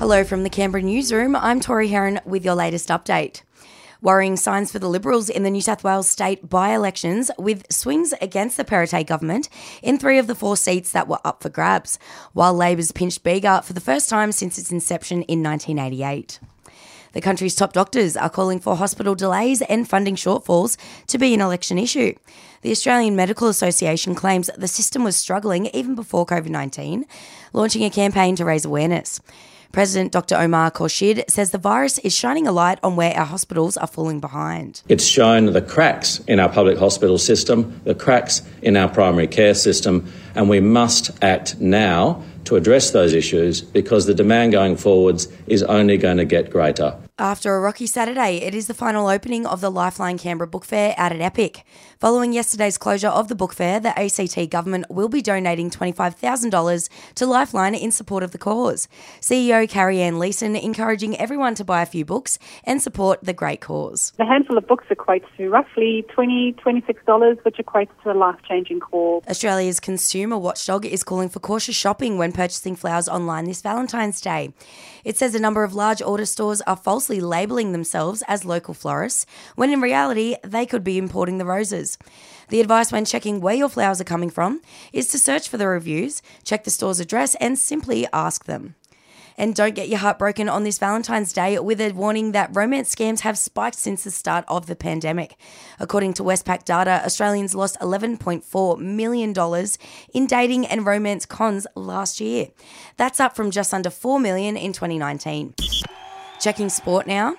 Hello from the Canberra newsroom. I'm Tori Heron with your latest update. Worrying signs for the Liberals in the New South Wales state by elections, with swings against the Perrottet government in three of the four seats that were up for grabs, while Labor's pinched Bega for the first time since its inception in 1988. The country's top doctors are calling for hospital delays and funding shortfalls to be an election issue. The Australian Medical Association claims the system was struggling even before COVID 19, launching a campaign to raise awareness. President Dr. Omar Khorshid says the virus is shining a light on where our hospitals are falling behind. It's shown the cracks in our public hospital system, the cracks in our primary care system, and we must act now to address those issues because the demand going forwards is only going to get greater. After a rocky Saturday, it is the final opening of the Lifeline Canberra Book Fair out at Epic. Following yesterday's closure of the book fair, the ACT government will be donating $25,000 to Lifeline in support of the cause. CEO Carrie Ann Leeson encouraging everyone to buy a few books and support the great cause. The handful of books equates to roughly $20, $26, which equates to a life changing cause. Australia's consumer watchdog is calling for cautious shopping when purchasing flowers online this Valentine's Day. It says a number of large order stores are falsely labelling themselves as local florists, when in reality, they could be importing the roses. The advice when checking where your flowers are coming from is to search for the reviews, check the store's address, and simply ask them. And don't get your heart broken on this Valentine's Day with a warning that romance scams have spiked since the start of the pandemic. According to Westpac data, Australians lost $11.4 million in dating and romance cons last year. That's up from just under 4 million in 2019. Checking sport now.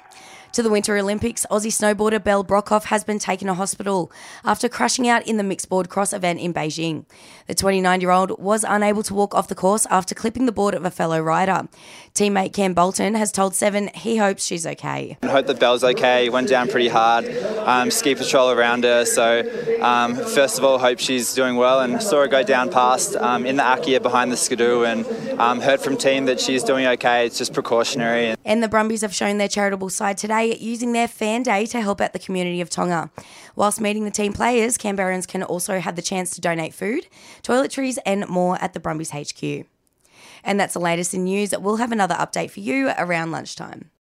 To the Winter Olympics, Aussie snowboarder Belle Brockhoff has been taken to hospital after crashing out in the mixed board cross event in Beijing. The 29 year old was unable to walk off the course after clipping the board of a fellow rider. Teammate Cam Bolton has told Seven he hopes she's okay. I hope that Belle's okay. Went down pretty hard. Um, ski patrol around her. So, um, first of all, hope she's doing well and saw her go down past um, in the akja behind the skidoo and um, heard from team that she's doing okay. It's just precautionary. And the Brumbies have shown their charitable side today using their fan day to help out the community of Tonga. Whilst meeting the team players, Canberrans can also have the chance to donate food, toiletries, and more at the Brumbies HQ. And that's the latest in news. We'll have another update for you around lunchtime.